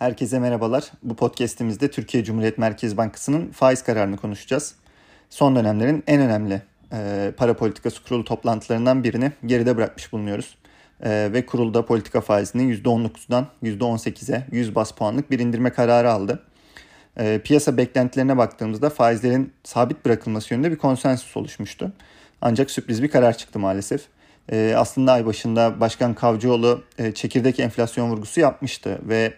Herkese merhabalar. Bu podcast'imizde Türkiye Cumhuriyet Merkez Bankası'nın faiz kararını konuşacağız. Son dönemlerin en önemli e, para politikası kurulu toplantılarından birini geride bırakmış bulunuyoruz. E, ve kurulda politika faizini %19'dan %18'e 100 bas puanlık bir indirme kararı aldı. E, piyasa beklentilerine baktığımızda faizlerin sabit bırakılması yönünde bir konsensus oluşmuştu. Ancak sürpriz bir karar çıktı maalesef. E, aslında ay başında Başkan Kavcıoğlu e, çekirdek enflasyon vurgusu yapmıştı ve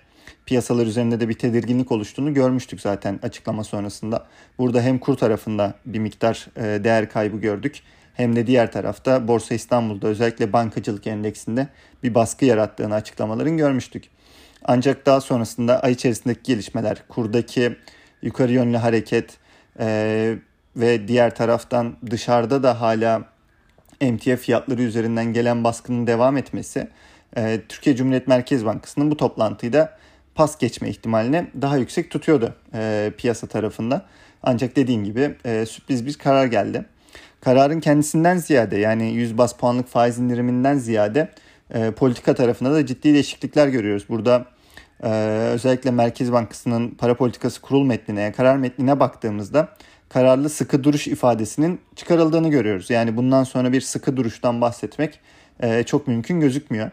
piyasalar üzerinde de bir tedirginlik oluştuğunu görmüştük zaten açıklama sonrasında. Burada hem kur tarafında bir miktar e, değer kaybı gördük hem de diğer tarafta Borsa İstanbul'da özellikle bankacılık endeksinde bir baskı yarattığını açıklamaların görmüştük. Ancak daha sonrasında ay içerisindeki gelişmeler, kurdaki yukarı yönlü hareket e, ve diğer taraftan dışarıda da hala emtia fiyatları üzerinden gelen baskının devam etmesi e, Türkiye Cumhuriyet Merkez Bankası'nın bu toplantıyı da pas geçme ihtimalini daha yüksek tutuyordu e, piyasa tarafında. Ancak dediğim gibi e, sürpriz bir karar geldi. Kararın kendisinden ziyade yani 100 bas puanlık faiz indiriminden ziyade e, politika tarafında da ciddi değişiklikler görüyoruz. Burada e, özellikle Merkez Bankası'nın para politikası kurul metnine, karar metnine baktığımızda kararlı sıkı duruş ifadesinin çıkarıldığını görüyoruz. Yani bundan sonra bir sıkı duruştan bahsetmek e, çok mümkün gözükmüyor.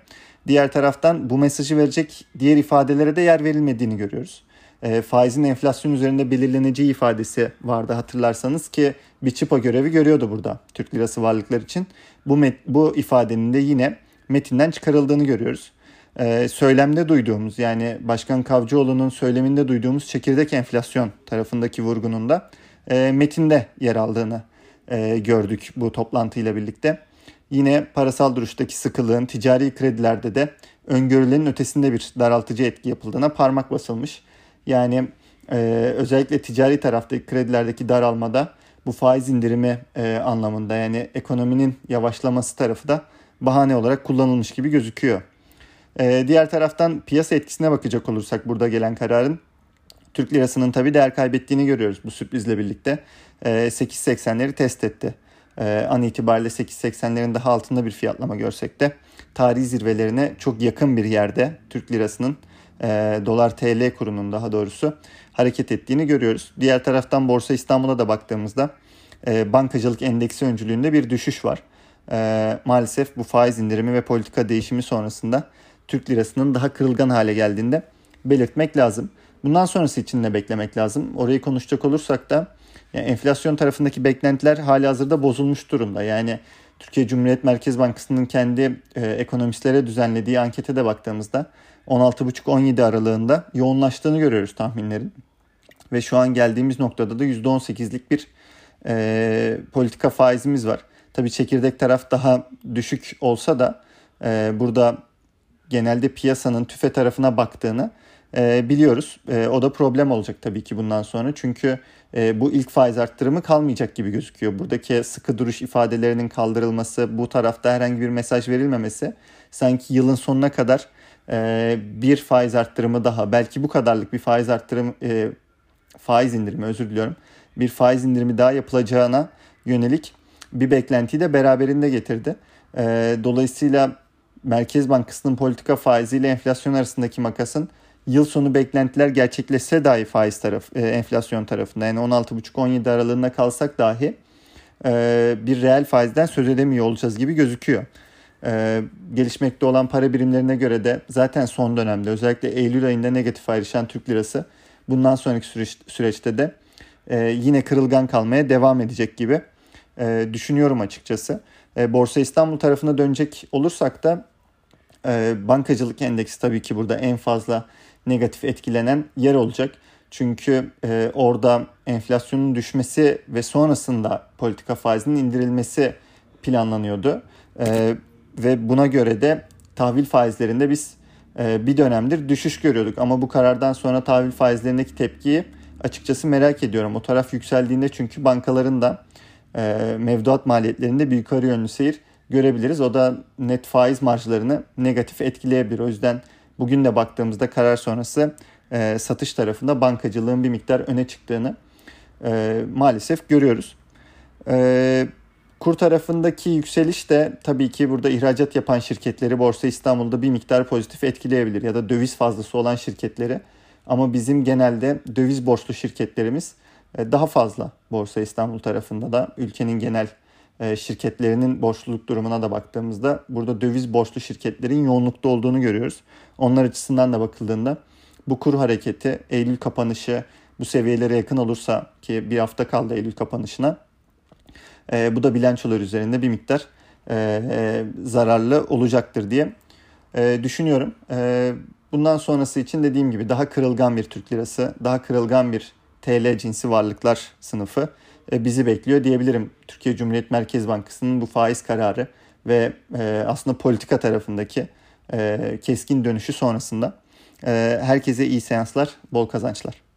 Diğer taraftan bu mesajı verecek diğer ifadelere de yer verilmediğini görüyoruz. E, faizin enflasyon üzerinde belirleneceği ifadesi vardı hatırlarsanız ki bir çıpa görevi görüyordu burada Türk lirası varlıklar için. Bu, met, bu ifadenin de yine metinden çıkarıldığını görüyoruz. E, söylemde duyduğumuz yani Başkan Kavcıoğlu'nun söyleminde duyduğumuz çekirdek enflasyon tarafındaki vurgunun da e, metinde yer aldığını e, gördük bu toplantıyla birlikte. Yine parasal duruştaki sıkılığın ticari kredilerde de öngörülerin ötesinde bir daraltıcı etki yapıldığına parmak basılmış. Yani e, özellikle ticari taraftaki kredilerdeki daralmada bu faiz indirimi e, anlamında yani ekonominin yavaşlaması tarafı da bahane olarak kullanılmış gibi gözüküyor. E, diğer taraftan piyasa etkisine bakacak olursak burada gelen kararın Türk lirasının tabi değer kaybettiğini görüyoruz bu sürprizle birlikte. E, 8.80'leri test etti e, an itibariyle 8.80'lerin daha altında bir fiyatlama görsek de tarihi zirvelerine çok yakın bir yerde Türk lirasının e, dolar TL kurunun daha doğrusu hareket ettiğini görüyoruz. Diğer taraftan Borsa İstanbul'a da baktığımızda e, bankacılık endeksi öncülüğünde bir düşüş var. E, maalesef bu faiz indirimi ve politika değişimi sonrasında Türk lirasının daha kırılgan hale geldiğinde belirtmek lazım. Bundan sonrası için de beklemek lazım. Orayı konuşacak olursak da yani enflasyon tarafındaki beklentiler hali hazırda bozulmuş durumda. Yani Türkiye Cumhuriyet Merkez Bankası'nın kendi e, ekonomistlere düzenlediği ankete de baktığımızda 16,5-17 aralığında yoğunlaştığını görüyoruz tahminlerin. Ve şu an geldiğimiz noktada da %18'lik bir e, politika faizimiz var. Tabii çekirdek taraf daha düşük olsa da e, burada genelde piyasanın tüfe tarafına baktığını e, biliyoruz. E, o da problem olacak tabii ki bundan sonra. Çünkü e, bu ilk faiz arttırımı kalmayacak gibi gözüküyor. Buradaki sıkı duruş ifadelerinin kaldırılması, bu tarafta herhangi bir mesaj verilmemesi sanki yılın sonuna kadar e, bir faiz arttırımı daha, belki bu kadarlık bir faiz arttırım, e, faiz indirimi özür diliyorum, bir faiz indirimi daha yapılacağına yönelik bir beklentiyi de beraberinde getirdi. E, dolayısıyla Merkez Bankası'nın politika faiziyle enflasyon arasındaki makasın yıl sonu beklentiler gerçekleşse dahi faiz taraf, e, enflasyon tarafında yani 16,5-17 aralığında kalsak dahi e, bir reel faizden söz edemiyor olacağız gibi gözüküyor. E, gelişmekte olan para birimlerine göre de zaten son dönemde özellikle Eylül ayında negatif ayrışan Türk lirası bundan sonraki süreç, süreçte de e, yine kırılgan kalmaya devam edecek gibi e, düşünüyorum açıkçası. E, Borsa İstanbul tarafına dönecek olursak da e, bankacılık endeksi tabii ki burada en fazla negatif etkilenen yer olacak. Çünkü e, orada enflasyonun düşmesi ve sonrasında politika faizinin indirilmesi planlanıyordu. E, ve buna göre de tahvil faizlerinde biz e, bir dönemdir düşüş görüyorduk. Ama bu karardan sonra tahvil faizlerindeki tepkiyi açıkçası merak ediyorum. O taraf yükseldiğinde çünkü bankaların da e, mevduat maliyetlerinde bir yukarı yönlü seyir görebiliriz. O da net faiz marjlarını negatif etkileyebilir. O yüzden bugün de baktığımızda karar sonrası e, satış tarafında bankacılığın bir miktar öne çıktığını e, maalesef görüyoruz. E, Kur tarafındaki yükseliş de tabii ki burada ihracat yapan şirketleri Borsa İstanbul'da bir miktar pozitif etkileyebilir ya da döviz fazlası olan şirketleri. Ama bizim genelde döviz borçlu şirketlerimiz e, daha fazla Borsa İstanbul tarafında da ülkenin genel şirketlerinin borçluluk durumuna da baktığımızda burada döviz borçlu şirketlerin yoğunlukta olduğunu görüyoruz. Onlar açısından da bakıldığında bu kur hareketi Eylül kapanışı bu seviyelere yakın olursa ki bir hafta kaldı Eylül kapanışına e, bu da bilançolar üzerinde bir miktar e, e, zararlı olacaktır diye e, düşünüyorum. E, bundan sonrası için dediğim gibi daha kırılgan bir Türk lirası, daha kırılgan bir TL cinsi varlıklar sınıfı e, bizi bekliyor diyebilirim. Türkiye Cumhuriyet Merkez Bankası'nın bu faiz kararı ve e, aslında politika tarafındaki e, keskin dönüşü sonrasında. E, herkese iyi seanslar, bol kazançlar.